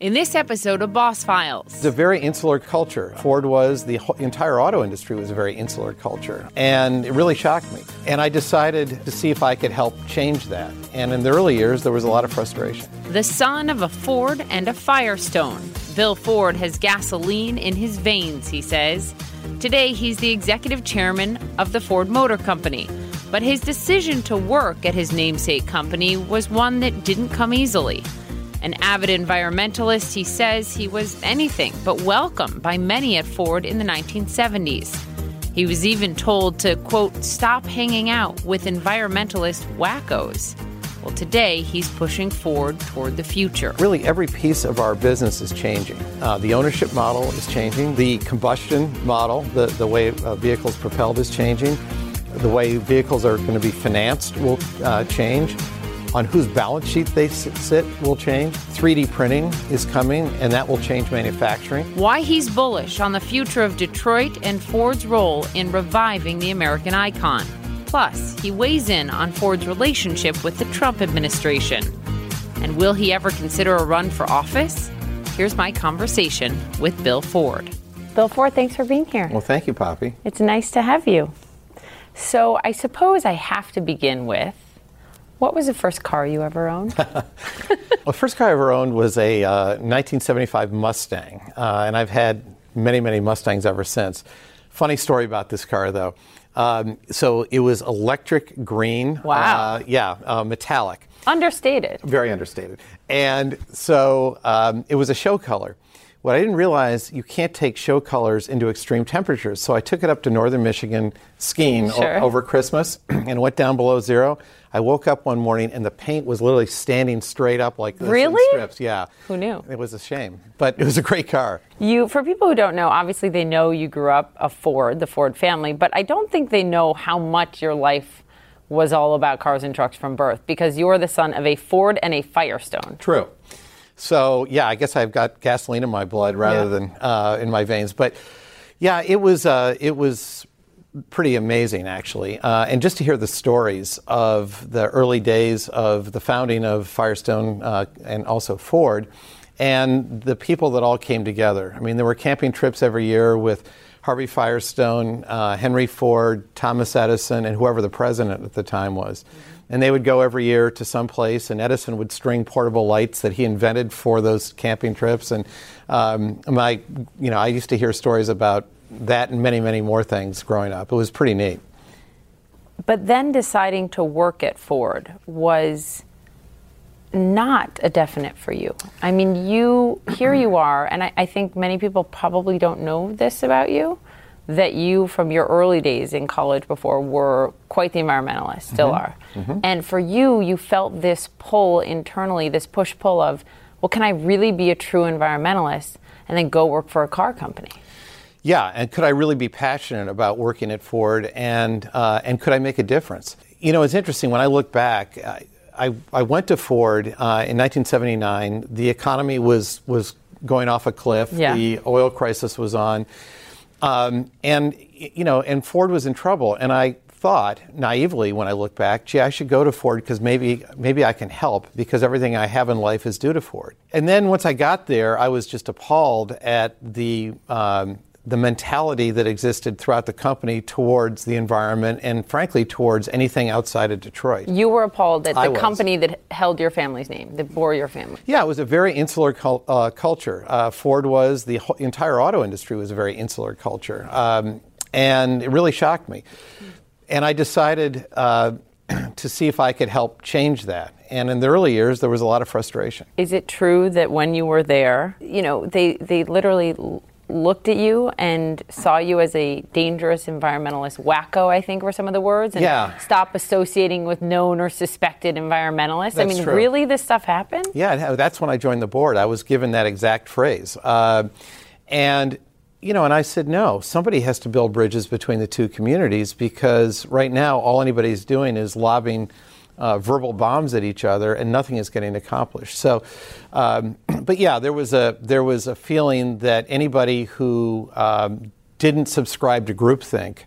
In this episode of Boss Files, It's a very insular culture. Ford was, the entire auto industry was a very insular culture. And it really shocked me. And I decided to see if I could help change that. And in the early years, there was a lot of frustration. the son of a Ford and a Firestone, Bill Ford has gasoline in his veins, he says. Today, he's the executive chairman of the Ford Motor Company. But his decision to work at his namesake company was one that didn't come easily. An avid environmentalist, he says he was anything but welcome by many at Ford in the 1970s. He was even told to, quote, stop hanging out with environmentalist wackos. Well, today he's pushing Ford toward the future. Really, every piece of our business is changing. Uh, the ownership model is changing. The combustion model, the, the way uh, vehicles propelled, is changing. The way vehicles are going to be financed will uh, change. On whose balance sheet they sit sit will change. 3D printing is coming, and that will change manufacturing. Why he's bullish on the future of Detroit and Ford's role in reviving the American icon. Plus, he weighs in on Ford's relationship with the Trump administration. And will he ever consider a run for office? Here's my conversation with Bill Ford. Bill Ford, thanks for being here. Well, thank you, Poppy. It's nice to have you. So, I suppose I have to begin with what was the first car you ever owned? Well, the first car I ever owned was a uh, 1975 Mustang, uh, and I've had many, many Mustangs ever since. Funny story about this car, though. Um, so it was electric green. Wow. Uh, yeah, uh, metallic. Understated. Very understated. And so um, it was a show color. What I didn't realize, you can't take show colors into extreme temperatures. So I took it up to northern Michigan skiing o- over Christmas and went down below zero. I woke up one morning and the paint was literally standing straight up like this Really? strips. Yeah. Who knew? It was a shame, but it was a great car. You, for people who don't know, obviously they know you grew up a Ford, the Ford family, but I don't think they know how much your life was all about cars and trucks from birth because you're the son of a Ford and a Firestone. True. So yeah, I guess I've got gasoline in my blood rather Yeah. than uh, in my veins. But yeah, it was uh, it was pretty amazing actually, uh, and just to hear the stories of the early days of the founding of Firestone uh, and also Ford, and the people that all came together. I mean, there were camping trips every year with. Harvey Firestone, uh, Henry Ford, Thomas Edison, and whoever the president at the time was. And they would go every year to some place, and Edison would string portable lights that he invented for those camping trips. And um, my, you know, I used to hear stories about that and many, many more things growing up. It was pretty neat. But then deciding to work at Ford was not a definite for you. I mean, you, here you are, and I, I think many people probably don't know this about you. That you, from your early days in college before, were quite the environmentalist, still are. And for you, you felt this pull internally, this push pull of, well, can I really be a true environmentalist and then go work for a car company? Yeah, and could I really be passionate about working at Ford, and uh, and could I make a difference? You know, it's interesting when I look back. I, I, I went to Ford uh, in 1979. The economy was was going off a cliff. Yeah. The oil crisis was on, um, and you know, and Ford was in trouble. And I thought naively when I look back, gee, I should go to Ford because maybe maybe I can help because everything I have in life is due to Ford. And then once I got there, I was just appalled at the um, the mentality that existed throughout the company towards the environment and frankly towards anything outside of Detroit. You were appalled at the company that held your family's name, that bore your family. Yeah, it was a very insular cul- uh, culture. Uh, Ford was, the whole, entire auto industry was a very insular culture. Um, and it really shocked me. And I decided uh, to see if I could help change that. And in the early years, there was a lot of frustration. Is it true that when you were there, you know, they, they literally looked at you and saw you as a dangerous environmentalist wacko, I think were some of the words, and Yeah. stop associating with known or suspected environmentalists? That's I mean, true. really, this stuff happened? Yeah, that's when I joined the board. I was given that exact phrase. Uh, and, you know, and I said, no, somebody has to build bridges between the two communities because right now all anybody's doing is lobbing uh, verbal bombs at each other and nothing is getting accomplished. So, um, but yeah, there was a there was a feeling that anybody who um, didn't subscribe to groupthink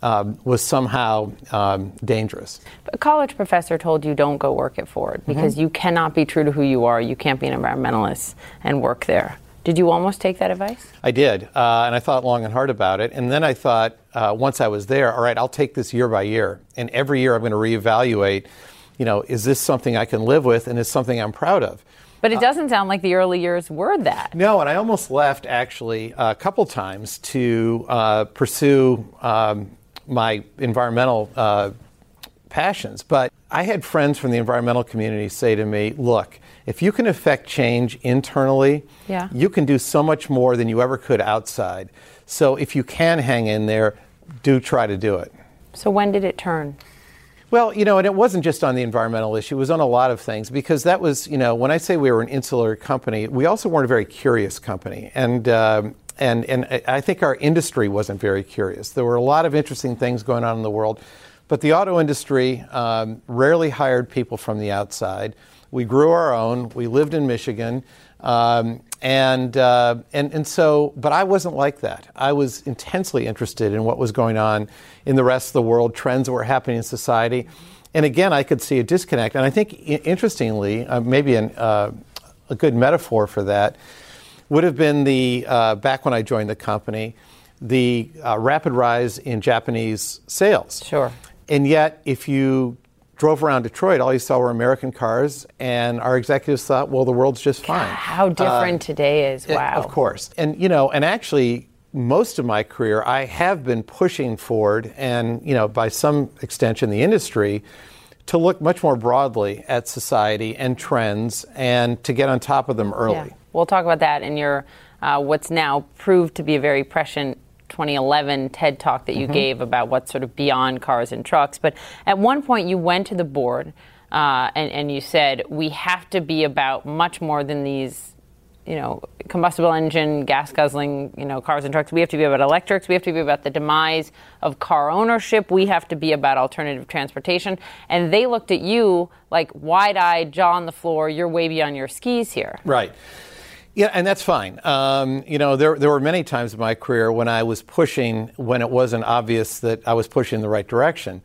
um, was somehow um, dangerous. A college professor told you don't go work at Ford because mm-hmm. you cannot be true to who you are. You can't be an environmentalist and work there. Did you almost take that advice? I did, uh, and I thought long and hard about it. And then I thought, uh, once I was there, all right, I'll take this year by year, and every year I'm going to reevaluate. You know, is this something I can live with, and is something I'm proud of? But it doesn't sound like the early years were that. No, and I almost left actually a couple times to uh, pursue um, my environmental uh, passions. But I had friends from the environmental community say to me, look, if you can affect change internally, yeah. you can do so much more than you ever could outside. So if you can hang in there, do try to do it. So when did it turn? Well, you know, and it wasn't just on the environmental issue, it was on a lot of things because that was, you know, when I say we were an insular company, we also weren't a very curious company. And, um, and, and I think our industry wasn't very curious. There were a lot of interesting things going on in the world, but the auto industry um, rarely hired people from the outside. We grew our own, we lived in Michigan. Um, and, uh, and, and so, but I wasn't like that. I was intensely interested in what was going on in the rest of the world, trends that were happening in society. And again, I could see a disconnect. And I think, interestingly, uh, maybe an, uh, a good metaphor for that would have been the, uh, back when I joined the company, the uh, rapid rise in Japanese sales. Sure. And yet, if you drove around Detroit, all you saw were American cars, and our executives thought, well, the world's just fine. how different uh, today is. Wow. Of course. And, you know, and actually, most of my career, I have been pushing Ford and, you know, by some extension, the industry to look much more broadly at society and trends and to get on top of them early. Yeah. We'll talk about that in your uh, what's now proved to be a very prescient 2011 TED talk that you mm-hmm. gave about what's sort of beyond cars and trucks. But at one point, you went to the board uh, and, and you said, we have to be about much more than these you know, combustible engine, gas guzzling, you know, cars and trucks. We have to be about electrics. We have to be about the demise of car ownership. We have to be about alternative transportation. And they looked at you like wide-eyed, jaw on the floor. You're way beyond your skis here. Right. Yeah, and that's fine. Um, you know, there, there were many times in my career when I was pushing when it wasn't obvious that I was pushing in the right direction.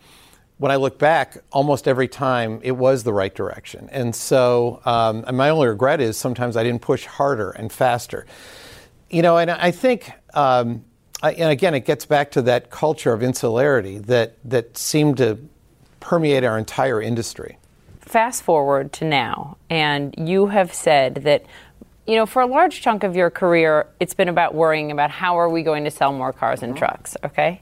When I look back, almost every time it was the right direction. And so, um, and my only regret is sometimes I didn't push harder and faster. You know, and I think, um, I, and again, it gets back to that culture of insularity that, that seemed to permeate our entire industry. Fast forward to now, and you have said that you know, for a large chunk of your career, it's been about worrying about how are we going to sell more cars and uh-huh. trucks, okay?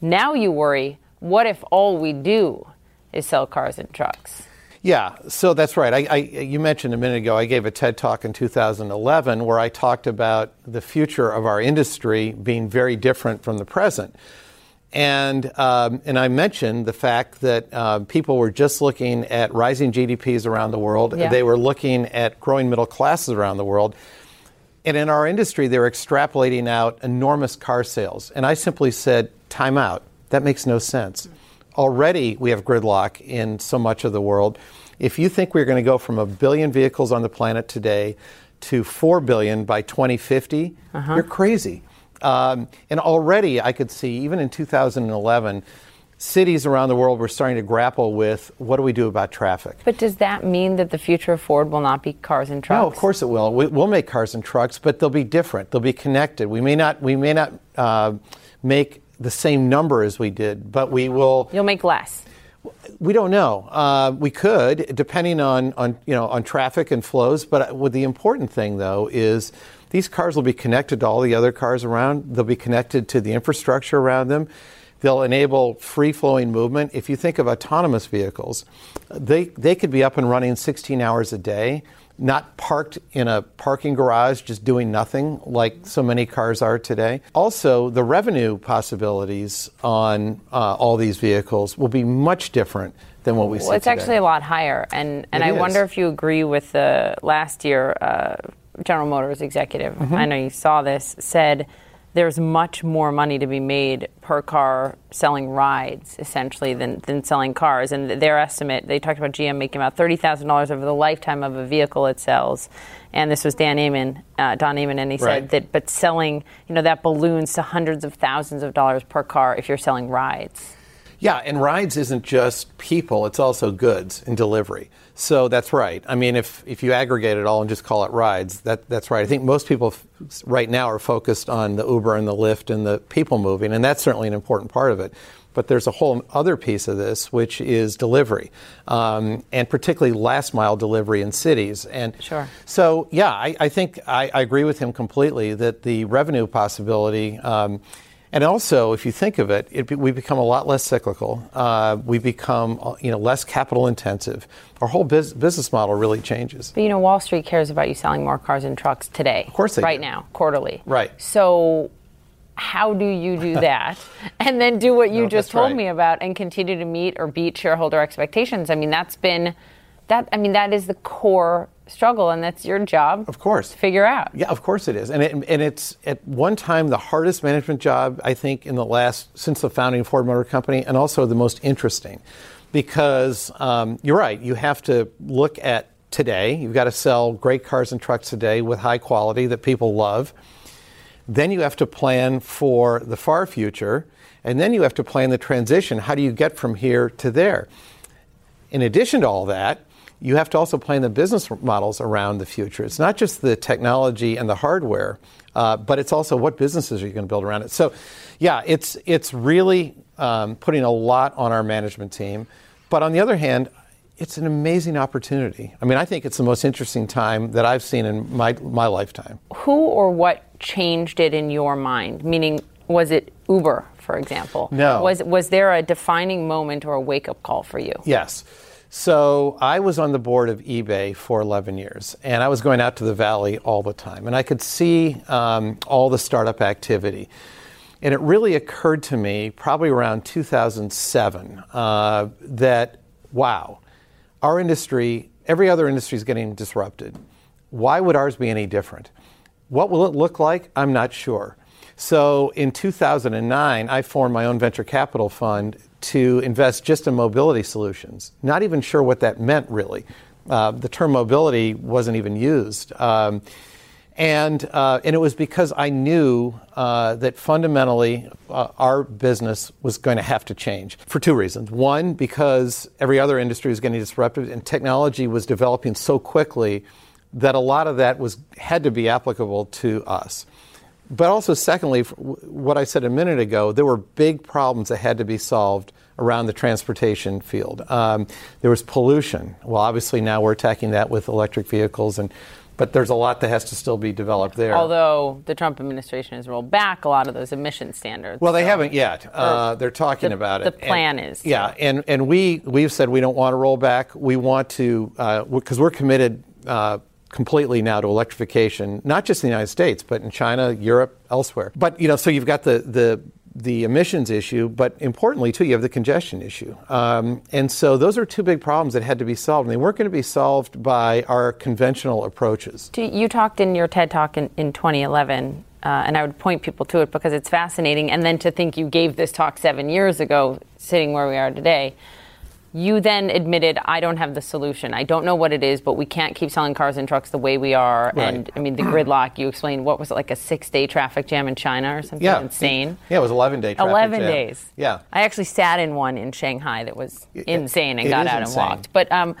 Now you worry, what if all we do is sell cars and trucks? Yeah, so that's right. I, I, you mentioned a minute ago, I gave a TED talk in 2011 where I talked about the future of our industry being very different from the present. And, um, and I mentioned the fact that uh, people were just looking at rising GDPs around the world. Yeah. They were looking at growing middle classes around the world. And in our industry, they're extrapolating out enormous car sales. And I simply said, time out. That makes no sense. Already, we have gridlock in so much of the world. If you think we're going to go from a billion vehicles on the planet today to 4 billion by 2050, uh-huh. you're crazy. Um, and already I could see, even in 2011, cities around the world were starting to grapple with what do we do about traffic. But does that mean that the future of Ford will not be cars and trucks? No, of course it will. We, will make cars and trucks, but they'll be different. They'll be connected. We may not. We may not uh, make the same number as we did, but we will. You'll make less. We don't know. Uh, we could, depending on, on you know on traffic and flows. But the important thing though is these cars will be connected to all the other cars around. They'll be connected to the infrastructure around them. They'll enable free flowing movement. If you think of autonomous vehicles, they, they could be up and running 16 hours a day, not parked in a parking garage just doing nothing like so many cars are today. Also, the revenue possibilities on uh, all these vehicles will be much different than what we see. Well, it's today. actually a lot higher, and and it I is. wonder if you agree with the last year uh, General Motors executive, mm-hmm. I know you saw this, said there's much more money to be made per car selling rides, essentially, than, than selling cars. And their estimate, they talked about GM making about $30,000 over the lifetime of a vehicle it sells. And this was Dan Ammann, uh, Don Ammann, and he Right. said that, but selling, you know, that balloons to hundreds of thousands of dollars per car if you're selling rides. Yeah, and rides isn't just people, it's also goods and delivery. So that's right. I mean, if, if you aggregate it all and just call it rides, that, that's right. I think most people f- right now are focused on the Uber and the Lyft and the people moving, and that's certainly an important part of it. But there's a whole other piece of this, which is delivery, um, and particularly last mile delivery in cities. And Sure. so, yeah, I, I think I, I agree with him completely that the revenue possibility, um, and also if you think of it, it we become a lot less cyclical. Uh, we become, uh, you know, less capital intensive. Our whole bus- business model really changes. But you know, Wall Street cares about you selling more cars and trucks today. Of course they Right do. now, quarterly. Right. So, how do you do that and then do what you No, just told right. me about and continue to meet or beat shareholder expectations? I mean, that's been that. I mean, that is the core struggle, and that's your job. Of course. to figure out. Yeah, of course it is, and it, and it's at one time the hardest management job I think in the last since the founding of Ford Motor Company, and also the most interesting, because um, you're right. You have to look at today. You've got to sell great cars and trucks today with high quality that people love. Then you have to plan for the far future, and then you have to plan the transition. How do you get from here to there? In addition to all that, you have to also plan the business models around the future. It's not just the technology and the hardware, uh, but it's also what businesses are you going to build around it. So, yeah, it's it's really um, putting a lot on our management team. But on the other hand, it's an amazing opportunity. I mean, I think it's the most interesting time that I've seen in my my lifetime. Who or what changed it in your mind? Meaning, was it Uber, for example? No. Was was there a defining moment or a wake up call for you? Yes. So I was on the board of eBay for 11 years, and I was going out to the valley all the time, and I could see um, all the startup activity. And it really occurred to me, probably around 2007, uh, that wow, our industry, every other industry is getting disrupted. Why would ours be any different? What will it look like? I'm not sure. So in 2009, I formed my own venture capital fund to invest just in mobility solutions. Not even sure what that meant really. Uh, the term mobility wasn't even used. Um, and, uh, and it was because I knew uh, that fundamentally uh, our business was going to have to change for two reasons. One, because every other industry was getting disrupted and technology was developing so quickly that a lot of that was, had to be applicable to us. But also, secondly, what I said a minute ago, there were big problems that had to be solved around the transportation field. Um, there was pollution. Well, obviously now we're attacking that with electric vehicles, and but there's a lot that has to still be developed there. Although the Trump administration has rolled back a lot of those emission standards. Well, they so- haven't yet. Uh, they're talking the- about it. the plan And- is. Yeah, and and we we've said we don't want to roll back. We want to because we're committed uh, completely now to electrification, not just in the United States, but in China, Europe, elsewhere. But you know, so you've got the the the emissions issue, but importantly too, you have the congestion issue. Um, and so those are two big problems that had to be solved, and they weren't going to be solved by our conventional approaches. You talked in your TED talk in, in 2011, uh, and I would point people to it because it's fascinating. And then to think you gave this talk seven years ago, sitting where we are today, you then admitted, I don't have the solution. I don't know what it is, but we can't keep selling cars and trucks the way we are. Right. And I mean, the gridlock, you explained, what was it, like a six day traffic jam in China or something Yeah, insane? Yeah, it was 11 day. traffic 11 jam. days. Yeah. I actually sat in one in Shanghai that was insane and got out insane. and walked. But um,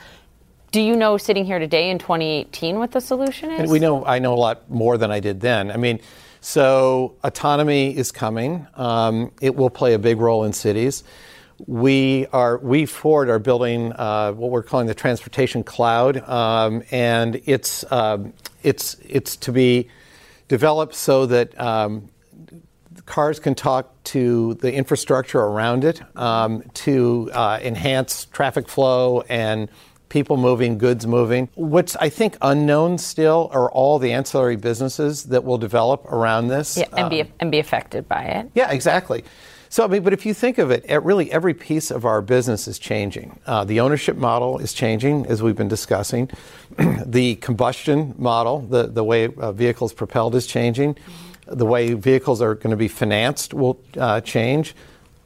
do you know sitting here today in 2018 what the solution is? And we know I know a lot more than I did then. I mean, so autonomy is coming. Um, it will play a big role in cities. We are we Ford are building uh, what we're calling the transportation cloud, um, and it's um, it's it's to be developed so that. Um, cars can talk to the infrastructure around it um, to uh, enhance traffic flow and people moving, goods moving. What's I think unknown still are all the ancillary businesses that will develop around this. yeah, and be, Um, and be affected by it. yeah, exactly. So, I mean, but if you think of it, really every piece of our business is changing. Uh, the ownership model is changing, as we've been discussing. the combustion model, the, the way uh, vehicles propelled, is changing. The way vehicles are going to be financed will uh, change.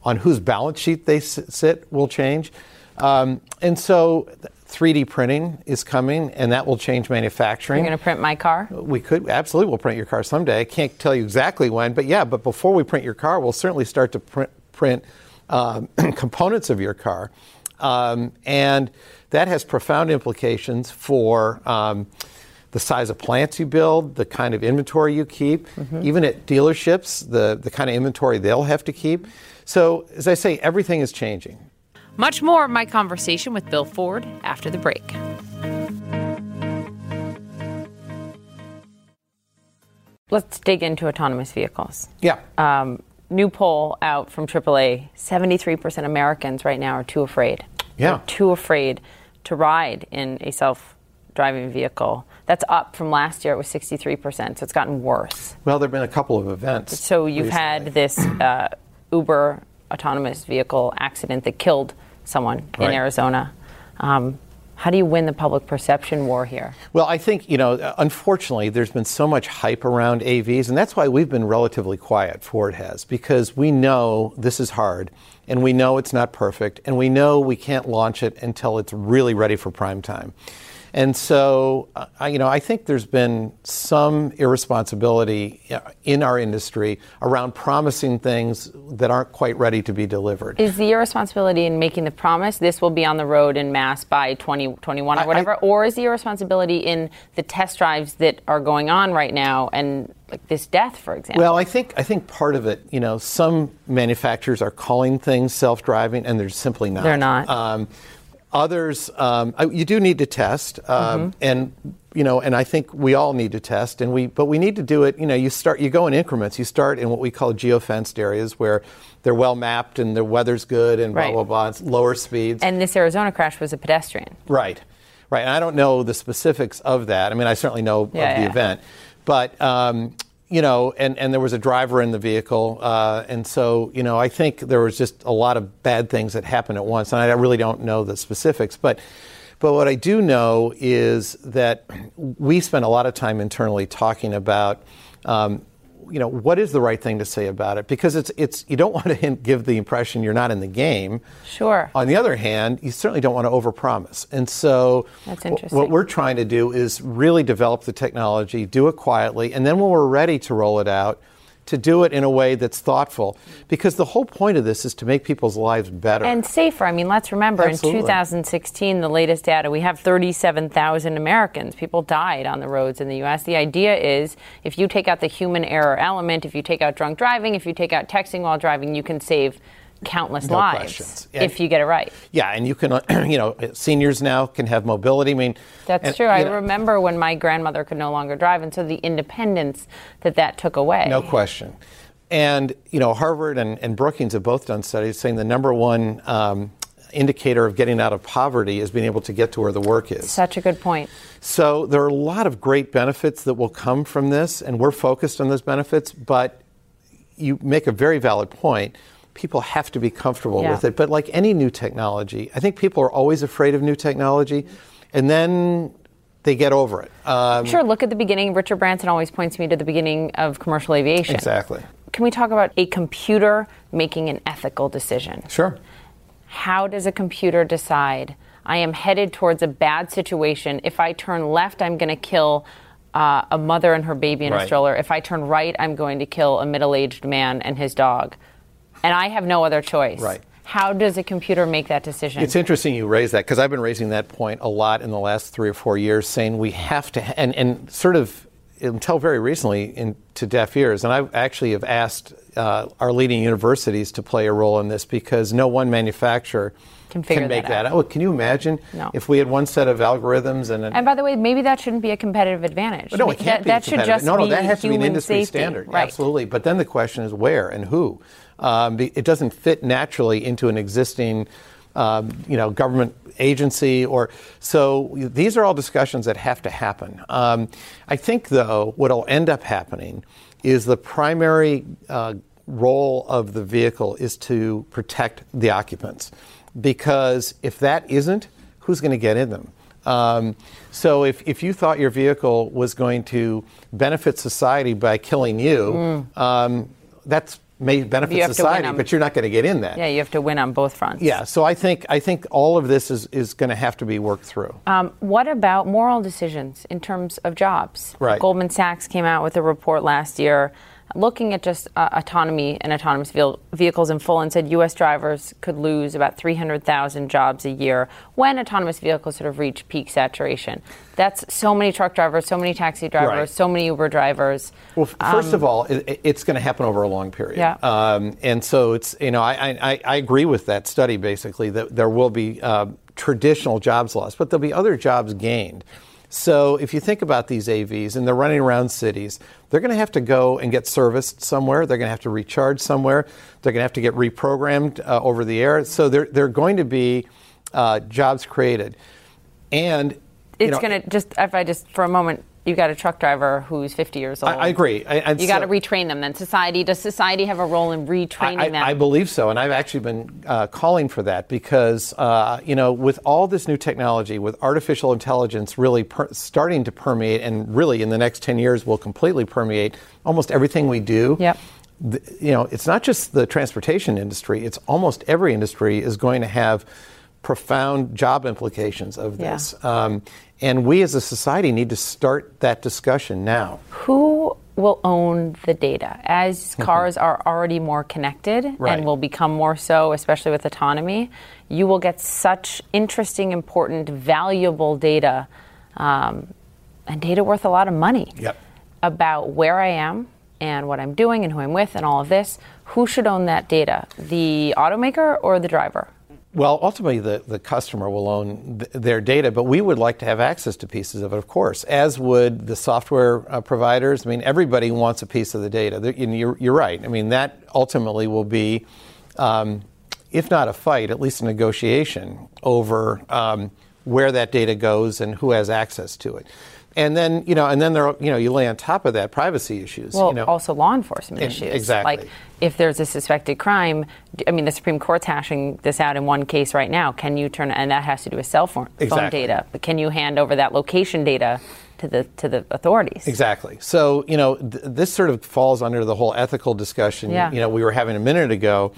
On whose balance sheet they sit will change. Um, and so 3D printing is coming, and that will change manufacturing. You're going to print my car? We could absolutely. We'll print your car someday. I can't tell you exactly when, but yeah. But before we print your car, we'll certainly start to print, print um, components of your car, um, and that has profound implications for. Um, the size of plants you build, the kind of inventory you keep, mm-hmm. even at dealerships, the, the kind of inventory they'll have to keep. So, as I say, everything is changing. Much more of my conversation with Bill Ford after the break. Let's dig into autonomous vehicles. Yeah. Um, new poll out from AAA 73% Americans right now are too afraid. Yeah. They're too afraid to ride in a self driving vehicle. That's up from last year. It was 63%, so it's gotten worse. Well, there have been a couple of events. So you've recently. had this uh, Uber autonomous vehicle accident that killed someone right. in Arizona. Um, how do you win the public perception war here? Well, I think, you know, unfortunately, there's been so much hype around AVs, and that's why we've been relatively quiet, Ford has, because we know this is hard, and we know it's not perfect, and we know we can't launch it until it's really ready for prime time. And so, uh, you know, I think there's been some irresponsibility uh, in our industry around promising things that aren't quite ready to be delivered. Is the irresponsibility in making the promise this will be on the road in mass by 2021 or whatever, I, I, or is the irresponsibility in the test drives that are going on right now and like this death, for example? Well, I think I think part of it, you know, some manufacturers are calling things self-driving, and they're simply not. They're not. Um, Others, um, you do need to test, um, mm-hmm. and you know, and I think we all need to test, and we, but we need to do it. You know, you start, you go in increments. You start in what we call geofenced areas where they're well mapped and the weather's good and blah blah blah. It's lower speeds. And this Arizona crash was a pedestrian. Right, right. And I don't know the specifics of that. I mean, I certainly know yeah, of the yeah. event, but um, you know, and, and there was a driver in the vehicle. Uh, and so, you know, I think there was just a lot of bad things that happened at once. And I really don't know the specifics. But, but what I do know is that we spent a lot of time internally talking about um, you know, what is the right thing to say about it? Because it's it's you don't want to give the impression you're not in the game. Sure. On the other hand, you certainly don't want to overpromise. And so That's interesting. what we're trying to do is really develop the technology, do it quietly, and then when we're ready to roll it out, to do it in a way that's thoughtful because the whole point of this is to make people's lives better and safer. I mean, let's remember Absolutely. in 2016, the latest data, we have 37,000 Americans. People died on the roads in the U.S. The idea is if you take out the human error element, if you take out drunk driving, if you take out texting while driving, you can save countless no lives if you get it right. Yeah, and you can, you know, seniors now can have mobility. I mean, that's and, true. I know, remember when my grandmother could no longer drive, and so the independence that that took away. No question. And you know, Harvard and, and Brookings have both done studies saying the number one um, indicator of getting out of poverty is being able to get to where the work is. Such a good point. So there are a lot of great benefits that will come from this, and we're focused on those benefits. But you make a very valid point people have to be comfortable yeah. with it. But like any new technology, I think people are always afraid of new technology, and then they get over it. Um, sure. Look at the beginning. Richard Branson always points me to the beginning of commercial aviation. Exactly. Can we talk about a computer making an ethical decision? Sure. How does a computer decide? I am headed towards a bad situation. If I turn left, I'm going to kill uh, a mother and her baby in right. a stroller. If I turn right, I'm going to kill a middle aged man and his dog and I have no other choice. Right. How does a computer make that decision? It's interesting you raise that because I've been raising that point a lot in the last three or four years, saying we have to, and, and sort of until very recently into deaf ears. And I actually have asked uh, our leading universities to play a role in this because no one manufacturer can, can make that, that out. Oh, can you imagine no. if we had one set of algorithms and and by the way, maybe that shouldn't be a competitive advantage. no, it can't that, be that should just no, no, be that has to be an industry safety. standard. Right. Absolutely. But then the question is where and who. Um, it doesn't fit naturally into an existing, um, you know, government agency or so. These are all discussions that have to happen. Um, I think, though, what'll end up happening is the primary uh, role of the vehicle is to protect the occupants. Because if that isn't, who's going to get in them? Um, so if, if you thought your vehicle was going to benefit society by killing you, mm. um, that's may benefit society, but you're not going to get in that. Yeah, you have to win on both fronts. Yeah, so I think I think all of this is, is going to have to be worked through. Um, what about moral decisions in terms of jobs? Right. Goldman Sachs came out with a report last year looking at just uh, autonomy and autonomous ve- vehicles in full and said U.S. drivers could lose about 300,000 jobs a year when autonomous vehicles sort of reach peak saturation. That's so many truck drivers, so many taxi drivers, right. so many Uber drivers. Well, first um, of all, it, it's going to happen over a long period. Yeah. Um, and so it's, you know, I, I, I, agree with that study basically that there will be uh, traditional jobs lost, but there'll be other jobs gained. So if you think about these AVs and they're running around cities, they're going to have to go and get serviced somewhere. They're going to have to recharge somewhere. They're going to have to get reprogrammed uh, over the air. So they're, they're going to be uh, jobs created. And it's going to just, if I just for a moment you got a truck driver who's 50 years old. I, I agree. I, you got to retrain them. Then society does society have a role in retraining I, them? I believe so, and I've actually been uh, calling for that because uh, you know with all this new technology, with artificial intelligence really per- starting to permeate, and really in the next 10 years will completely permeate almost everything we do. Yep. The, you know, it's not just the transportation industry; it's almost every industry is going to have profound job implications of this. Yeah. Um, and we as a society need to start that discussion now. Who will own the data? As mm-hmm. cars are already more connected right. and will become more so, especially with autonomy, you will get such interesting, important, valuable data, um, and data worth a lot of money yep. about where I am and what I'm doing and who I'm with and all of this. Who should own that data? The automaker or the driver? Well, ultimately, the, the customer will own th- their data, but we would like to have access to pieces of it, of course, as would the software uh, providers. I mean, everybody wants a piece of the data. You're, you're, right. I mean, that ultimately will be, um, if not a fight, at least a negotiation over um, where that data goes and who has access to it and then you know, and then there, you know, you lay on top of that privacy issues. Well, you know. also law enforcement issues. Exactly. Like if there's a suspected crime, I mean, the Supreme Court's hashing this out in one case right now. Can you turn, and that has to do with cell phone, exactly. phone data, but can you hand over that location data? To the, to the authorities. Exactly. So, you know, th- this sort of falls under the whole ethical discussion, yeah. you know, we were having a minute ago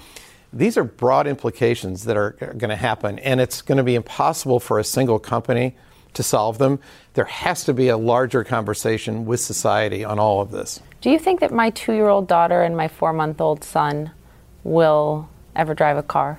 these are broad implications that are going to happen, and it's going to be impossible for a single company to solve them. There has to be a larger conversation with society on all of this. Do you think that my two year old daughter and my four month old son will ever drive a car?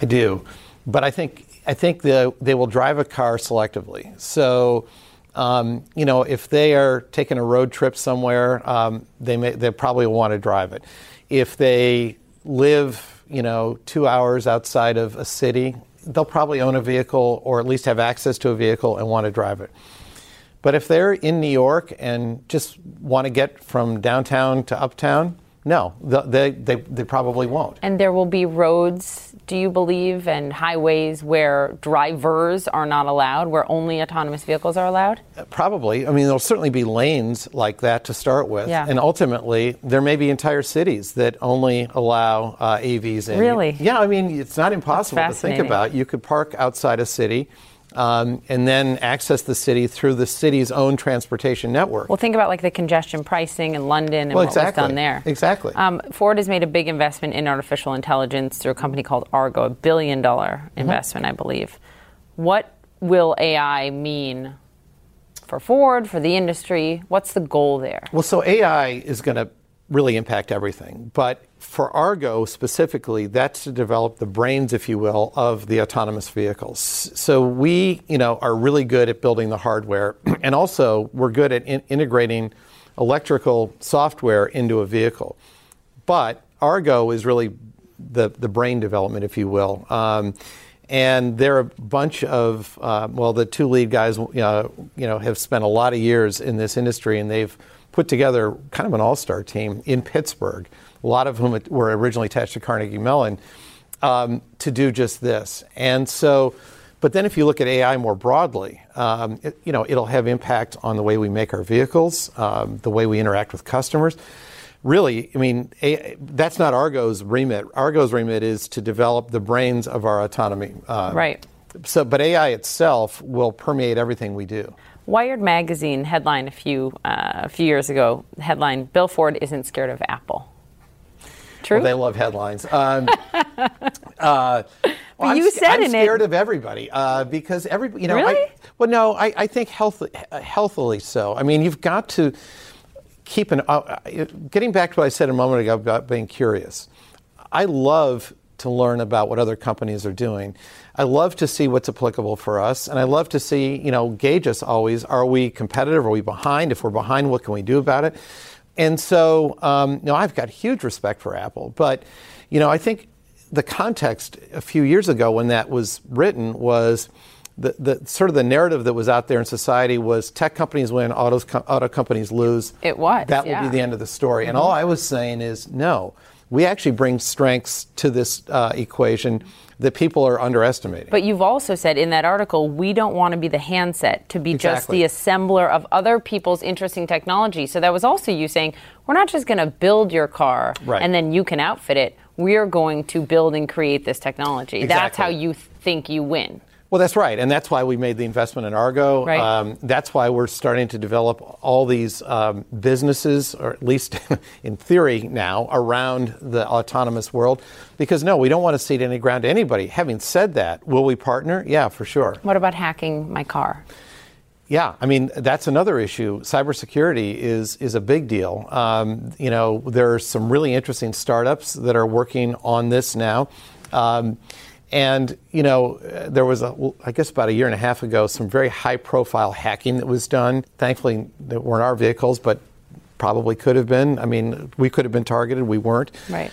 I do. But I think, I think the, they will drive a car selectively. So, um, you know, if they are taking a road trip somewhere, um, they, may, they probably want to drive it. If they live, you know, two hours outside of a city, they'll probably own a vehicle or at least have access to a vehicle and want to drive it. But if they're in New York and just want to get from downtown to uptown, no, they, they, they probably won't. And there will be roads, do you believe, and highways where drivers are not allowed, where only autonomous vehicles are allowed? Uh, probably. I mean, there'll certainly be lanes like that to start with. Yeah. And ultimately, there may be entire cities that only allow uh, AVs in. Really? Yeah, I mean, it's not impossible to think about. You could park outside a city um, and then access the city through the city's own transportation network. Well, think about like the congestion pricing in London and well, what exactly. was done there. Exactly. Um, Ford has made a big investment in artificial intelligence through a company called Argo, a billion dollar mm-hmm. investment, mm-hmm. I believe. What will AI mean for Ford, for the industry? What's the goal there? Well, so AI is going to really impact everything. But for Argo specifically, that's to develop the brains, if you will, of the autonomous vehicles. So we, you know, are really good at building the hardware, and also we're good at in- integrating electrical software into a vehicle. But Argo is really the the brain development, if you will. Um, and there are a bunch of uh, well, the two lead guys, uh, you know, have spent a lot of years in this industry, and they've put together kind of an all star team in Pittsburgh, a lot of whom were originally attached to Carnegie Mellon, um, to do just this. And so, but then if you look at AI more broadly, um, it, you know, it'll have impact on the way we make our vehicles, um, the way we interact with customers. really, I mean, a, that's not Argo's remit. Argo's remit is to develop the brains of our autonomy. Uh, right. So, but AI itself will permeate everything we do. Wired magazine headline a few uh, a few years ago. Headline: Bill Ford isn't scared of Apple. True. Well, they love headlines. Um, uh, well, you I'm, said I'm scared it. of everybody uh, because every you know. Really? I, well, no, I, I think health, healthily so. I mean, you've got to keep an. Uh, getting back to what I said a moment ago about being curious. I love to learn about what other companies are doing. I love to see what's applicable for us, and I love to see, you know, gauge us always. Are we competitive? Are we behind? If we're behind, what can we do about it? And so, um, you know, I've got huge respect for Apple, but, you know, I think the context a few years ago when that was written was the, the sort of the narrative that was out there in society was tech companies win, autos, auto companies lose. It was. That yeah. will be the end of the story. Mm-hmm. And all I was saying is no. We actually bring strengths to this uh, equation that people are underestimating. But you've also said in that article, we don't want to be the handset, to be exactly. just the assembler of other people's interesting technology. So that was also you saying, we're not just going to build your car right. and then you can outfit it. We're going to build and create this technology. Exactly. That's how you th- think you win. Well, that's right, and that's why we made the investment in Argo. Right. Um, that's why we're starting to develop all these um, businesses, or at least in theory now, around the autonomous world. Because no, we don't want to cede any ground to anybody. Having said that, will we partner? Yeah, for sure. What about hacking my car? Yeah, I mean that's another issue. Cybersecurity is is a big deal. Um, you know, there are some really interesting startups that are working on this now. Um, and, you know, there was, a, I guess about a year and a half ago, some very high profile hacking that was done. Thankfully, they weren't our vehicles, but probably could have been. I mean, we could have been targeted, we weren't. Right.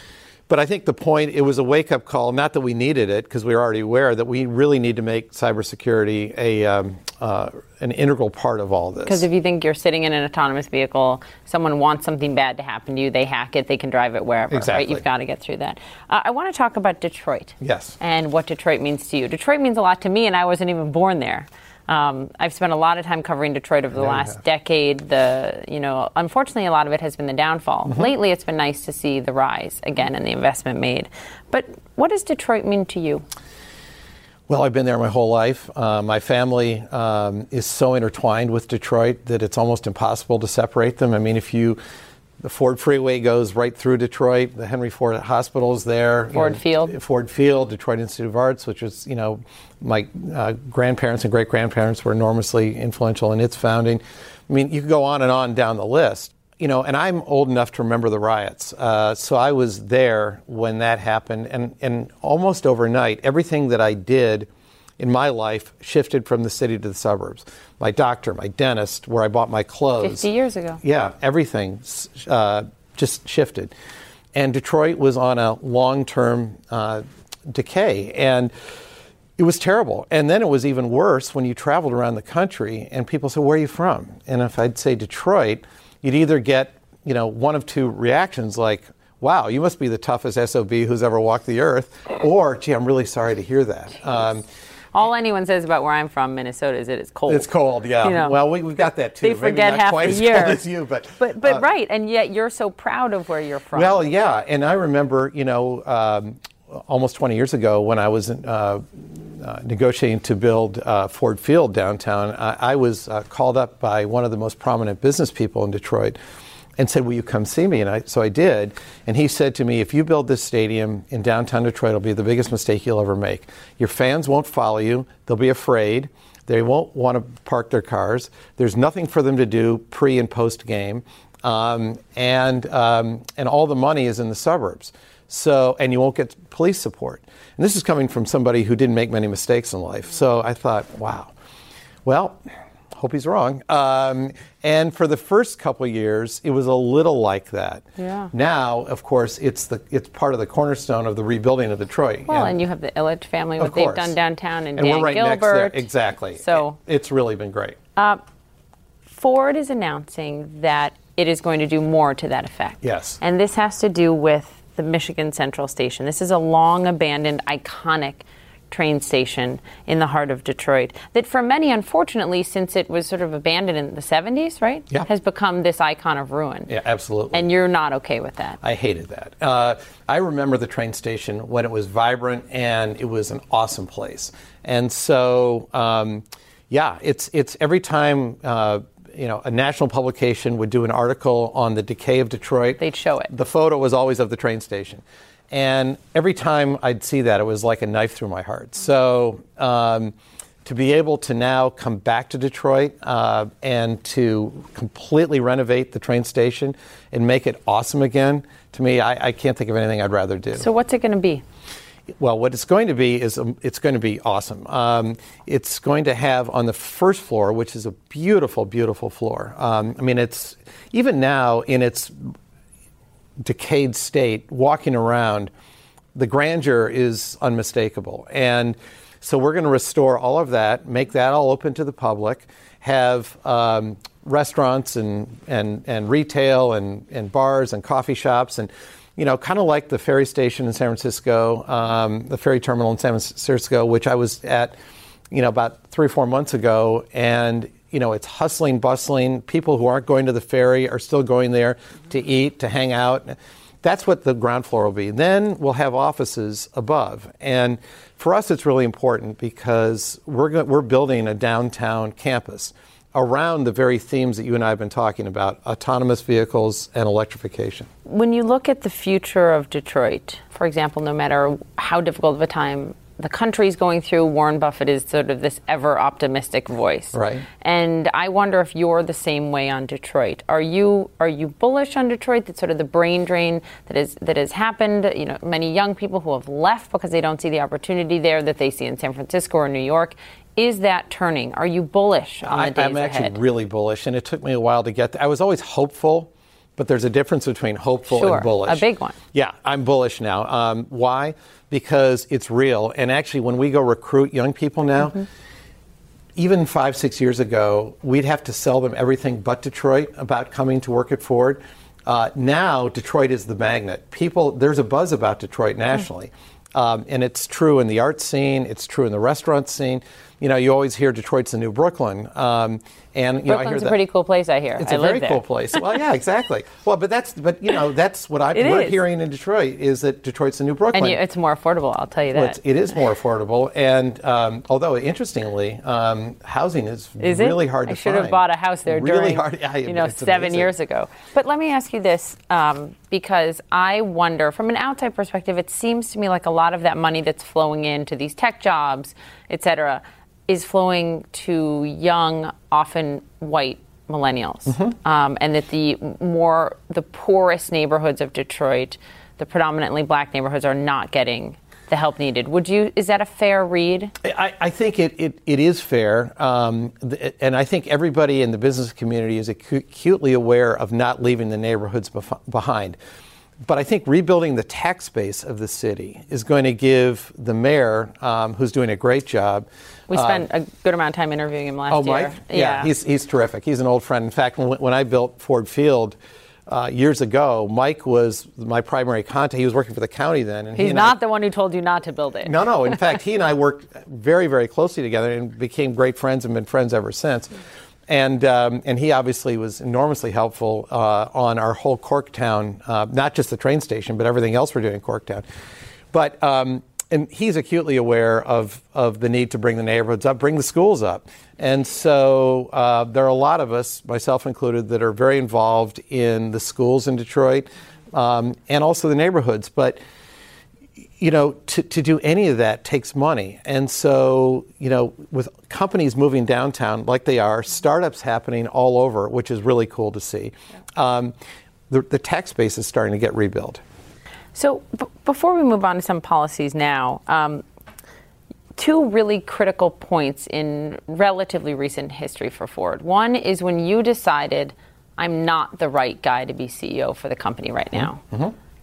But I think the point, it was a wake up call, not that we needed it, because we were already aware that we really need to make cybersecurity a, um, uh, an integral part of all this. Because if you think you're sitting in an autonomous vehicle, someone wants something bad to happen to you, they hack it, they can drive it wherever. Exactly. Right? You've got to get through that. Uh, I want to talk about Detroit. Yes. And what Detroit means to you. Detroit means a lot to me, and I wasn't even born there. Um, I've spent a lot of time covering Detroit over the Yeah, last decade. The you know, unfortunately, a lot of it has been the downfall. Mm-hmm. Lately, it's been nice to see the rise again and the investment made. But what does Detroit mean to you? Well, I've been there my whole life. Uh, my family um, is so intertwined with Detroit that it's almost impossible to separate them. I mean, if you, the Ford Freeway goes right through Detroit. The Henry Ford Hospital is there. you Ford know, Field. Ford Field, Detroit Institute of Arts, which is, you know, my uh, grandparents and great grandparents were enormously influential in its founding. I mean, you could go on and on down the list. You know, and I'm old enough to remember the riots. Uh, so I was there when that happened, and, and almost overnight, everything that I did in my life shifted from the city to the suburbs. My doctor, my dentist, where I bought my clothes. 50 years ago. Yeah, everything uh, just shifted. And Detroit was on a long term uh, decay. And it was terrible. And then it was even worse when you traveled around the country and people said, Where are you from? And if I'd say Detroit, you'd either get, you know, one of two reactions like, Wow, you must be the toughest SOB who's ever walked the earth, or, gee, I'm really sorry to hear that. Um, All anyone says about where I'm from, Minnesota, is that it's cold. it's cold, yeah. You know, well, we, we've got that too. they Maybe forget not half quite the as year. cold as you, but But but uh, right, and yet you're so proud of where you're from. Well, yeah, and I remember, you know, um, almost 20 years ago when I was uh, uh, negotiating to build uh, Ford Field downtown, I, I was uh, called up by one of the most prominent business people in Detroit and said, "Will you come see me?" And I, so I did. And he said to me, "If you build this stadium in downtown Detroit, it'll be the biggest mistake you'll ever make. Your fans won't follow you; they'll be afraid." They won't want to park their cars. There's nothing for them to do pre and post game, um, and um, and all the money is in the suburbs. So and you won't get police support. And this is coming from somebody who didn't make many mistakes in life. So I thought, wow. Well, hope he's wrong. Um, and for the first couple years, it was a little like that. Yeah. Now, of course, it's the it's part of the cornerstone of the rebuilding of Detroit. Well, and you have the Ilitch family, what they've done downtown, and, and Dan we're right next Gilbert. there. Exactly. So- it's really been great. Ford is announcing that it is going to do more to that effect. Yes. And this has to do with the Michigan Central Station. This is a long abandoned, iconic train station in the heart of Detroit that for many, unfortunately, since it was sort of abandoned in the 70s, right? Yeah. Has become this icon of ruin. Yeah, absolutely. And you're not okay with that. I hated that. Uh, I remember the train station when it was vibrant and it was an awesome place. And so, um, yeah, it's it's every time uh, you know a national publication would do an article on the decay of Detroit. They'd show it. The photo was always of the train station, and every time I'd see that, it was like a knife through my heart. So. Um, to be able to now come back to Detroit uh, and to completely renovate the train station and make it awesome again, to me, I, I can't think of anything I'd rather do. So, what's it going to be? Well, what it's going to be is um, it's going to be awesome. Um, it's going to have on the first floor, which is a beautiful, beautiful floor. Um, I mean, it's even now in its decayed state, walking around, the grandeur is unmistakable. And so we're going to restore all of that, make that all open to the public, have um, restaurants and, and, and retail and, and bars and coffee shops and you know, kind of like the ferry station in San Francisco, um, the ferry terminal in San Francisco, which I was at, you know, about three or four months ago, and you know, it's hustling, bustling. People who aren't going to the ferry are still going there to eat, to hang out. That's what the ground floor will be. Then we'll have offices above, and for us, it's really important because we're go- we're building a downtown campus around the very themes that you and I have been talking about autonomous vehicles and electrification. When you look at the future of Detroit, for example, no matter how difficult of a time the country's going through, Warren Buffett is sort of this ever optimistic voice. Right. And I wonder if you're the same way on Detroit. Are you are you bullish on Detroit? That sort of the brain drain that is that has happened. You know, many young people who have left because they don't see the opportunity there that they see in San Francisco or New York. Is that turning? Are you bullish on the I, days I'm actually ahead? really bullish, and it took me a while to get there. I was always hopeful, but there's a difference between hopeful Sure, and bullish. a big one. Yeah, I'm bullish now. Um, why? Because it's real. And actually, when we go recruit young people now, Mm-hmm. even five, six years ago, we'd have to sell them everything but Detroit about coming to work at Ford. Uh, now, Detroit is the magnet. People, there's a buzz about Detroit nationally. Um, and it's true in the art scene, it's true in the restaurant scene. You know, you always hear Detroit's the new Brooklyn. Um, and, you know, I hear Brooklyn's a pretty cool place. I hear. It's I a very there. cool place. Well, yeah, exactly. Well, but that's but you know that's what I'm hearing in Detroit is that Detroit's the new Brooklyn. And you, it's more affordable. I'll tell you well, that. it's, it is more affordable, and um, although interestingly, um, housing is, Is really it? hard to I should find. have bought a house there really during, hard. Yeah, you know, seven amazing. years ago. But let me ask you this, um, because I wonder, from an outside perspective, it seems to me like a lot of that money that's flowing into these tech jobs, et cetera, is flowing to young, often white millennials, Mm-hmm. um, and that the more the poorest neighborhoods of Detroit, the predominantly black neighborhoods, are not getting the help needed. Would you? Is that a fair read? I, I think it, it, it is fair, um, th- and I think everybody in the business community is acu- acutely aware of not leaving the neighborhoods bef- behind. But I think rebuilding the tax base of the city is going to give the mayor, um, who's doing a great job, We spent a good amount of time interviewing him last Oh, year. Mike? Yeah, he's, he's terrific. He's an old friend. In fact, when, when I built Ford Field uh, years ago, Mike was my primary contact. He was working for the county then. And he He's and not I, the one who told you not to build it. No, no. In fact, he and I worked very, very closely together and became great friends and been friends ever since. And, um, and he obviously was enormously helpful uh, on our whole Corktown, uh, not just the train station, but everything else we're doing in Corktown. But um, and he's acutely aware of, of the need to bring the neighborhoods up, bring the schools up. And so uh, there are a lot of us, myself included, that are very involved in the schools in Detroit um, and also the neighborhoods. But you know, to, to do any of that takes money. And so, you know, with companies moving downtown like they are, startups happening all over, which is really cool to see, um, the, the tax base is starting to get rebuilt. So b- before we move on to some policies now, um, two really critical points in relatively recent history for Ford. One is when you decided, I'm not the right guy to be CEO for the company right now.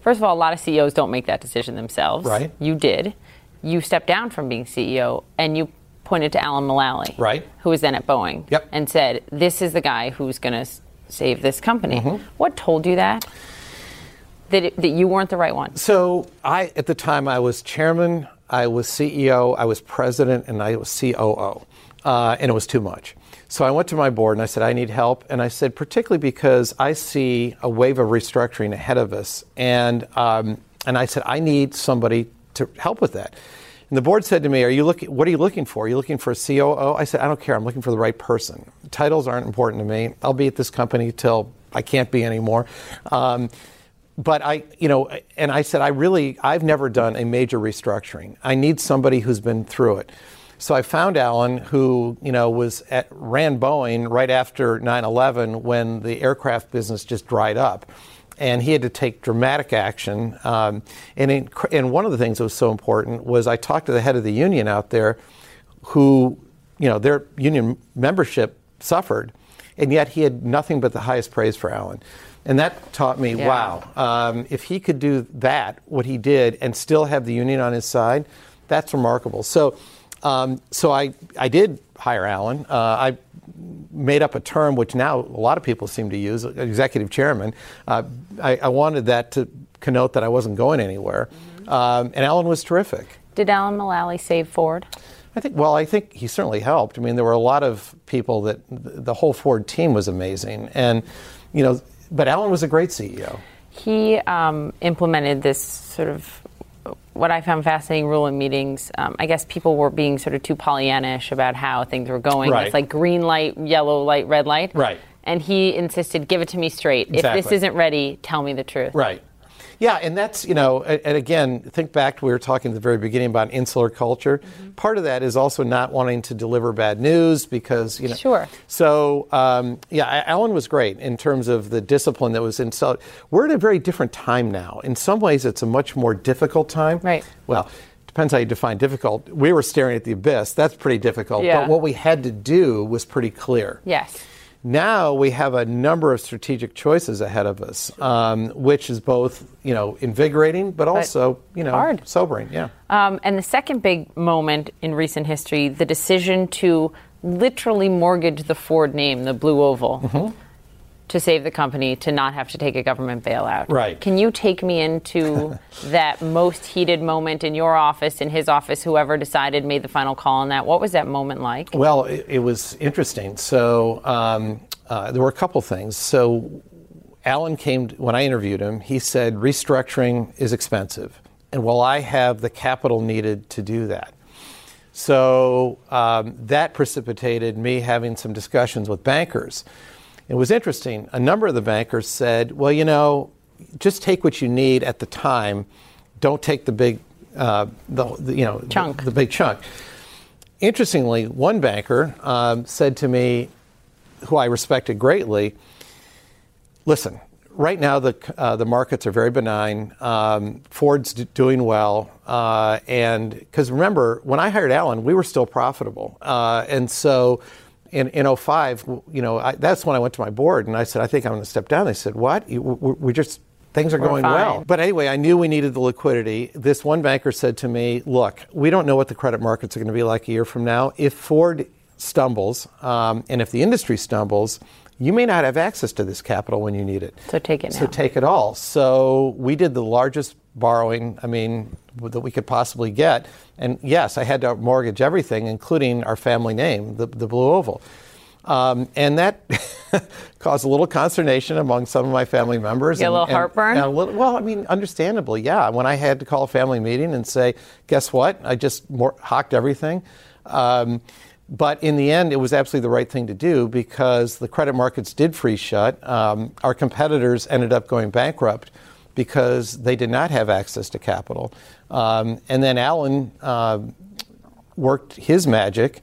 First of all, a lot of CEOs don't make that decision themselves. Right. You did. You stepped down from being CEO and you pointed to Alan Mulally, Right. who was then at Boeing, Yep. and said, This is the guy who's going to save this company. What told you that? That, it, that you weren't the right one? So I, at the time, I was chairman I was CEO, I was president, and I was COO, uh, and it was too much. So I went to my board and I said, I need help. And I said, particularly because I see a wave of restructuring ahead of us. And, um, and I said, I need somebody to help with that. And the board said to me, "Are you looking? What are you looking for? Are you looking for a COO?" I said, "I don't care. I'm looking for the right person. Titles aren't important to me. I'll be at this company till I can't be anymore." Um, but I, you know, and I said, I really, I've never done a major restructuring. I need somebody who's been through it. So I found Alan, who you know was at ran Boeing right after 9/11 when the aircraft business just dried up, and he had to take dramatic action. Um, and in, and one of the things that was so important was I talked to the head of the union out there, who you know their union membership suffered, and yet he had nothing but the highest praise for Alan. And that taught me, yeah. wow, um, if he could do that, what he did, and still have the union on his side, that's remarkable. So um, so I, I did hire Alan. Uh, I made up a term which now a lot of people seem to use, executive chairman. Uh, I, I, wanted that to connote that I wasn't going anywhere. Mm-hmm. Um, and Alan was terrific. Did Alan Mulally save Ford? I think, well, I think he certainly helped. I mean, there were a lot of people that the whole Ford team was amazing. And, you know, but Alan was a great CEO. He um, implemented this sort of what I found fascinating rule in meetings, um, I guess people were being sort of too Pollyannish about how things were going. Right. It's like green light, yellow light, red light. Right. And he insisted, give it to me straight. Exactly. If this isn't ready, tell me the truth. Right. Yeah, and that's, you know, and again, think back to we were talking at the very beginning about insular culture. Mm-hmm. Part of that is also not wanting to deliver bad news because, you know. Sure. So, um, yeah, Alan was great in terms of the discipline that was installed. We're at a very different time now. In some ways, it's a much more difficult time. Right. Well, depends how you define difficult. We were staring at the abyss. That's pretty difficult. Yeah. But what we had to do was pretty clear. Yes. Now we have a number of strategic choices ahead of us, um, which is both you know invigorating but also but you know hard. sobering. Yeah. Um, and the second big moment in recent history, the decision to literally mortgage the Ford name, the Blue Oval. Mm-hmm to save the company to not have to take a government bailout. Right. Can you take me into that most heated moment in your office, in his office, whoever decided made the final call on that? What was that moment like? Well, it, it was interesting. So um, uh, there were a couple things. So Alan came when I interviewed him. He said restructuring is expensive, and will I have the capital needed to do that? So um, that precipitated me having some discussions with bankers it was interesting. A number of the bankers said, well, you know, just take what you need at the time. Don't take the big, uh, the, the, you know, chunk. The, the, big chunk. Interestingly, one banker um, said to me, who I respected greatly, listen, right now the, uh, the markets are very benign. Um, Ford's d- doing well. Uh, and because remember, when I hired Alan, we were still profitable. Uh, and so in, in 05, you know, I, that's when I went to my board and I said, I think I'm going to step down. They said, What? we just, things are We're going fine. well. But anyway, I knew we needed the liquidity. This one banker said to me, Look, we don't know what the credit markets are going to be like a year from now. If Ford stumbles um, and if the industry stumbles, you may not have access to this capital when you need it. So take it now. So take it all. So we did the largest borrowing, I mean, that we could possibly get. And yes, I had to mortgage everything, including our family name, the, the Blue Oval. Um, and that caused a little consternation among some of my family members. Get and, a little and, heartburn? And a little, well, I mean, understandably, yeah. When I had to call a family meeting and say, guess what? I just more, hawked everything. Um, but in the end, it was absolutely the right thing to do because the credit markets did freeze shut. Um, our competitors ended up going bankrupt because they did not have access to capital. Um, and then Alan uh, worked his magic,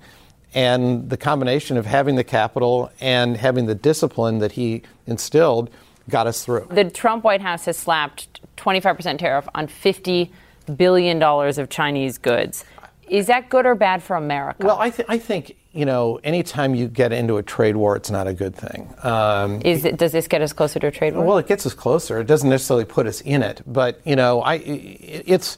and the combination of having the capital and having the discipline that he instilled got us through. The Trump White House has slapped 25% tariff on $50 billion of Chinese goods. Is that good or bad for America? Well, I, th- I think you know, anytime you get into a trade war, it's not a good thing. Um, Is it, does this get us closer to a trade war? Well, it gets us closer. It doesn't necessarily put us in it, but you know, I, it's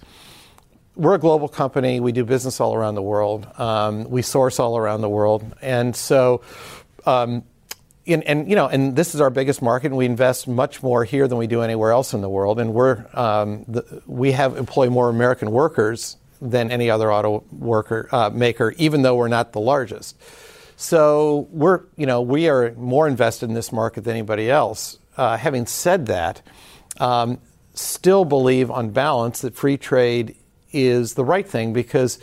we're a global company. We do business all around the world. Um, we source all around the world, and so. Um, in, and you know, and this is our biggest market, and we invest much more here than we do anywhere else in the world. And we're um, the, we have employ more American workers than any other auto worker uh, maker, even though we're not the largest. So we're, you know, we are more invested in this market than anybody else. Uh, having said that, um, still believe on balance that free trade is the right thing because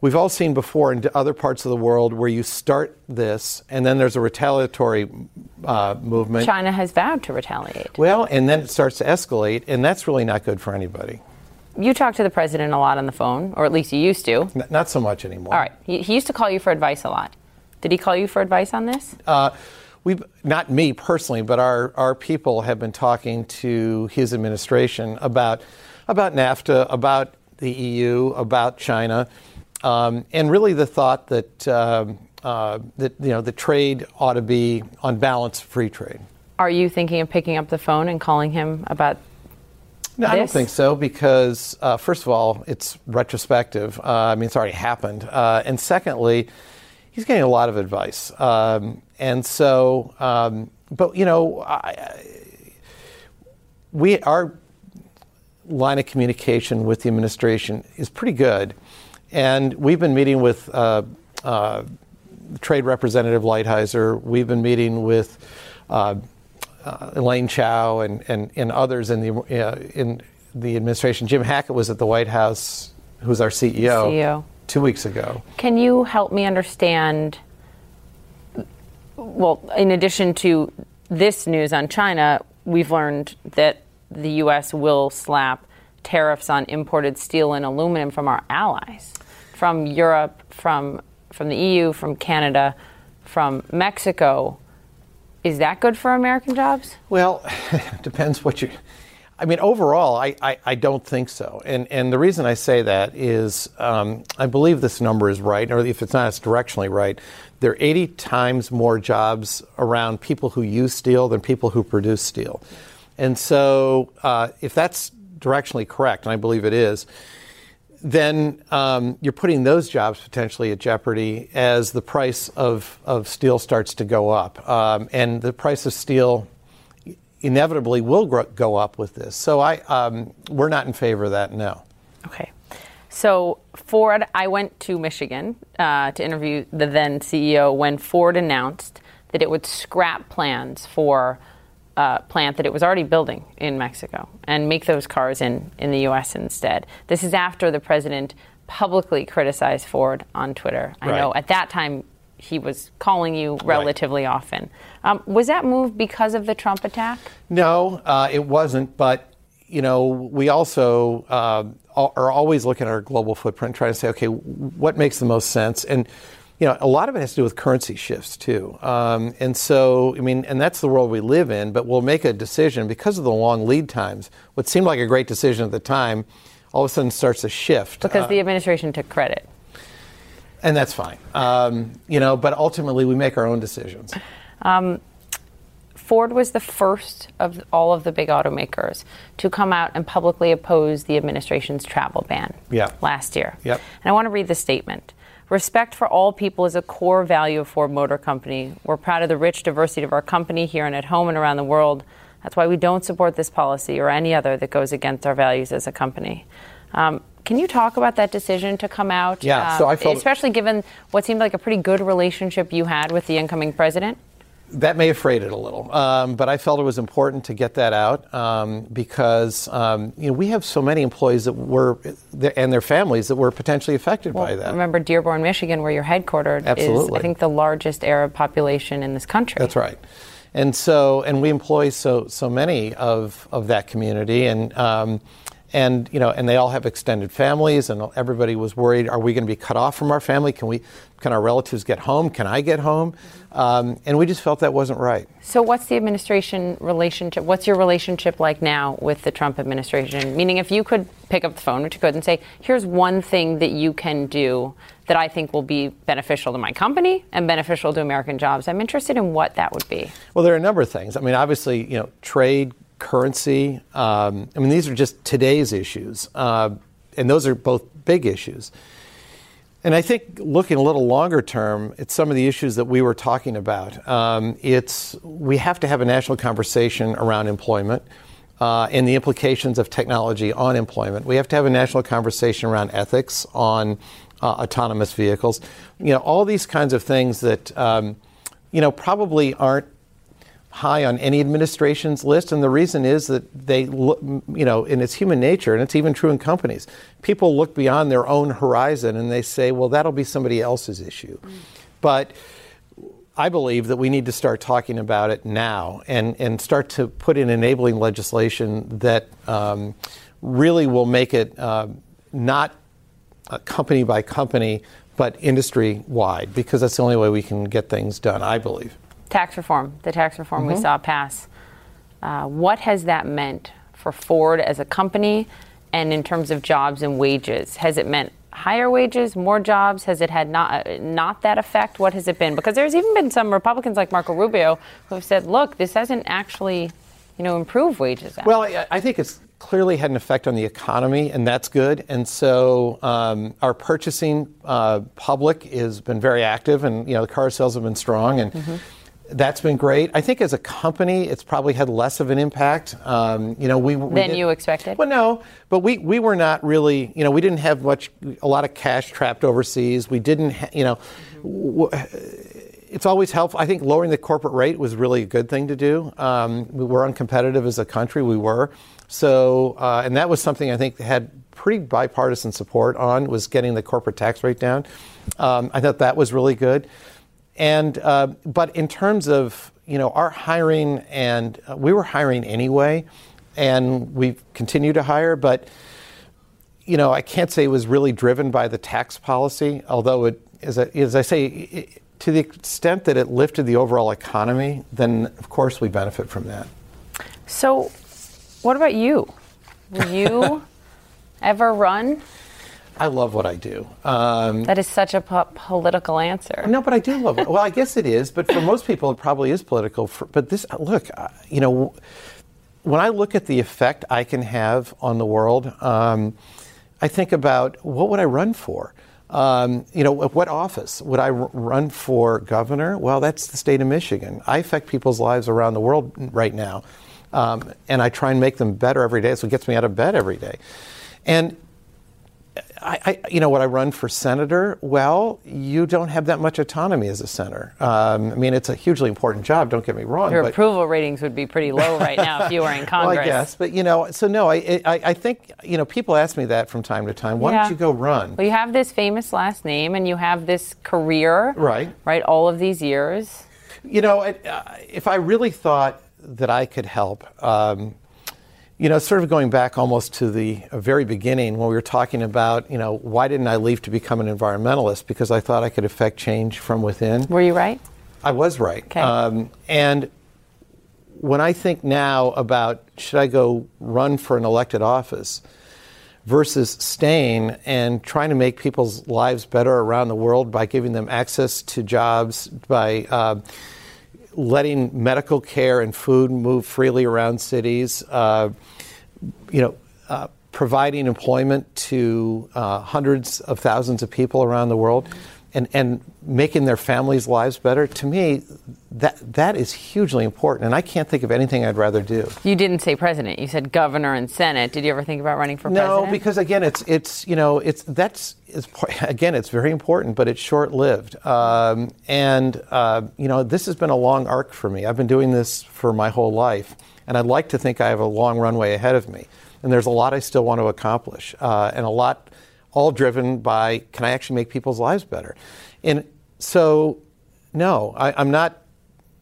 we've all seen before in other parts of the world where you start this and then there's a retaliatory uh, movement. China has vowed to retaliate. Well, and then it starts to escalate, and that's really not good for anybody. You talk to the president a lot on the phone, or at least you used to. N- not so much anymore. All right. He, he, used to call you for advice a lot. Did he call you for advice on this? Uh, we not me personally, but our, our people have been talking to his administration about about NAFTA, about the EU, about China, um, and really the thought that um, uh, that you know the trade ought to be on balance free trade. Are you thinking of picking up the phone and calling him about? No, this? I don't think so because uh, first of all, it's retrospective. Uh, I mean, it's already happened, uh, and secondly, he's getting a lot of advice, um, and so. Um, but you know, I, we our line of communication with the administration is pretty good. And we've been meeting with uh, uh, Trade Representative Lighthizer. We've been meeting with uh, Elaine Chao and, and, and others in the, uh, in the administration. Jim Hackett was at the White House, who's our CEO, CEO, two weeks ago. Can you help me understand? Well, in addition to this news on China, we've learned that the U.S. will slap tariffs on imported steel and aluminum from our allies, from Europe, from from the EU, from Canada, from Mexico. Is that good for American jobs? Well, depends what you. I mean, overall, I, I, I, don't think so. And, and the reason I say that is um, I believe this number is right, or if it's not, it's directionally right. There are 80 times more jobs around people who use steel than people who produce steel. And so, uh, if that's directionally correct, and I believe it is, then um, you're putting those jobs potentially at jeopardy as the price of, of steel starts to go up. Um, and the price of steel inevitably will grow, go up with this. So I, um, we're not in favor of that, no. Okay. So Ford, I went to Michigan uh, to interview the then CEO when Ford announced that it would scrap plans for uh, plant that it was already building in Mexico and make those cars in, in the U.S. instead. This is after the president publicly criticized Ford on Twitter. I right. know at that time he was calling you relatively right. often. Um, was that move because of the Trump attack? No, uh, it wasn't. But you know, we also uh, are always looking at our global footprint, trying to say, okay, what makes the most sense and you know, a lot of it has to do with currency shifts too. Um, and so, I mean, and that's the world we live in, but we'll make a decision because of the long lead times. What seemed like a great decision at the time all of a sudden starts to shift. Because uh, the administration took credit. And that's fine. Um, you know, but ultimately we make our own decisions. Um, Ford was the first of all of the big automakers to come out and publicly oppose the administration's travel ban yeah. last year. Yep. And I want to read the statement. Respect for all people is a core value of Ford Motor Company. We're proud of the rich diversity of our company here and at home and around the world. That's why we don't support this policy or any other that goes against our values as a company. Um, can you talk about that decision to come out? Yeah, um, so I felt, especially given what seemed like a pretty good relationship you had with the incoming president that may have frayed it a little, um, but I felt it was important to get that out um, because um, you know we have so many employees that were and their families that were potentially affected well, by that. Remember, Dearborn, Michigan, where you're headquartered, Absolutely. is I think the largest Arab population in this country. That's right, and so and we employ so so many of of that community and. And you know, and they all have extended families, and everybody was worried: Are we going to be cut off from our family? Can we? Can our relatives get home? Can I get home? Um, and we just felt that wasn't right. So, what's the administration relationship? What's your relationship like now with the Trump administration? Meaning, if you could pick up the phone, which you could, and say, "Here's one thing that you can do that I think will be beneficial to my company and beneficial to American jobs," I'm interested in what that would be. Well, there are a number of things. I mean, obviously, you know, trade, currency. Um, I mean, these are just today's issues, uh, and those are both big issues. And I think looking a little longer term at some of the issues that we were talking about, um, it's we have to have a national conversation around employment. uh, and the implications of technology on employment. We have to have a national conversation around ethics on uh, autonomous vehicles. You know, all these kinds of things that, um, you know, probably aren't high on any administration's list. And the reason is that they look, you know, and it's human nature, and it's even true in companies. People look beyond their own horizon and they say, well, that'll be somebody else's issue. Mm. But I believe that we need to start talking about it now and, and start to put in enabling legislation that um, really will make it uh, not company by company, but industry wide, because that's the only way we can get things done, I believe. Tax reform, the tax reform mm-hmm. we saw pass. Uh, what has that meant for Ford as a company and in terms of jobs and wages? Has it meant higher wages, more jobs? Has it had not uh, not that effect? What has it been? Because there's even been some Republicans like Marco Rubio who have said, "Look, this hasn't actually, you know, improved wages." Well, I, I think it's clearly had an effect on the economy, and that's good. And so um, our purchasing uh, public has been very active, and you know the car sales have been strong, and. Mm-hmm that's been great. I think as a company, it's probably had less of an impact. Um, you know, we, we than you expected. Well, no, but we we were not really. You know, we didn't have much, a lot of cash trapped overseas. We didn't. Ha- you know, w- it's always helpful. I think lowering the corporate rate was really a good thing to do. Um, we were uncompetitive as a country. We were. So, uh, and that was something I think had pretty bipartisan support on was getting the corporate tax rate down. Um, I thought that was really good. And uh, but in terms of you know our hiring, and uh, we were hiring anyway, and we continue to hire, but you know I can't say it was really driven by the tax policy, although it as I, as I say. It, to the extent that it lifted the overall economy, then of course we benefit from that. So, what about you? Will you ever run I love what I do. Um, that is such a po- political answer. No, but I do love it. Well, I guess it is, but for most people, it probably is political. For, but this, look, uh, you know, when I look at the effect I can have on the world, um, I think about what would I run for? Um, you know, what office would I r- run for governor? Well, that's the state of Michigan. I affect people's lives around the world right now, um, and I try and make them better every day. So it gets me out of bed every day. And I, I, you know, what I run for senator, well, you don't have that much autonomy as a senator. Um, I mean, it's a hugely important job. Don't get me wrong. Your approval ratings would be pretty low right now if you were in Congress. well, I guess, but you know, so no, I, I, I, think you know, people ask me that from time to time. Why yeah. don't you go run? Well, you have this famous last name, and you have this career, right? Right, all of these years. You know, if I really thought that I could help. Um, you know, sort of going back almost to the very beginning when we were talking about, you know, why didn't I leave to become an environmentalist? Because I thought I could affect change from within. Were you right? I was right. Okay. Um, and when I think now about should I go run for an elected office versus staying and trying to make people's lives better around the world by giving them access to jobs, by uh, letting medical care and food move freely around cities, uh, you know, uh, providing employment to uh, hundreds of thousands of people around the world and, and making their families' lives better, to me, that that is hugely important. And I can't think of anything I'd rather do. You didn't say president. You said governor and senate. Did you ever think about running for no, president? No, because again, it's it's you know it's that's it's, again it's very important, but it's short lived. Um, and uh, you know this has been a long arc for me. I've been doing this for my whole life, and I'd like to think I have a long runway ahead of me. And there's a lot I still want to accomplish, uh, and a lot all driven by can I actually make people's lives better? And so, no, I, am not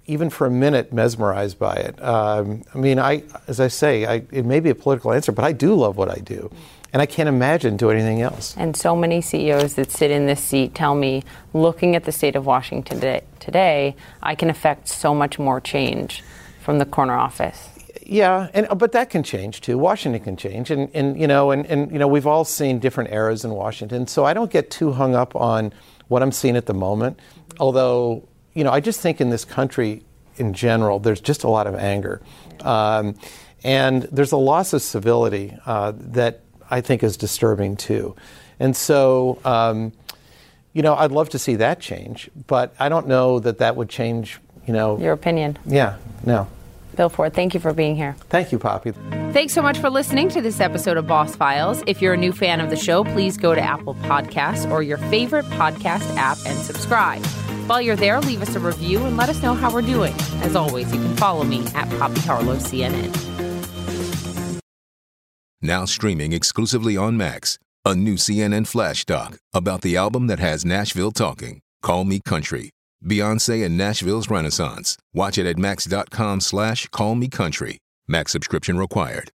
even for a minute mesmerized by it. Um, I mean, I, as I say, I, it may be a political answer, but I do love what I do. And I can't imagine doing anything else. And so many CEOs that sit in this seat tell me, looking at the state of Washington today, today I can affect so much more change from the corner office. Yeah, and but that can change too. Washington can change, and, and you know, and, and you know, we've all seen different eras in Washington. So I don't get too hung up on what I'm seeing at the moment. Although, you know, I just think in this country in general, there's just a lot of anger, um, and there's a loss of civility uh, that I think is disturbing too. And so. Um, you know, I'd love to see that change, but I don't know that that would change, you know. Your opinion. Yeah, no. Bill Ford, thank you for being here. Thank you, Poppy. Thanks so much for listening to this episode of Boss Files. If you're a new fan of the show, please go to Apple Podcasts or your favorite podcast app and subscribe. While you're there, leave us a review and let us know how we're doing. As always, you can follow me at Poppy Harlow CNN. Now streaming exclusively on Max, a new CNN flash doc about the album that has Nashville talking. Call Me Country. Beyonce and Nashville's Renaissance. Watch it at max.com slash call me country. Max subscription required.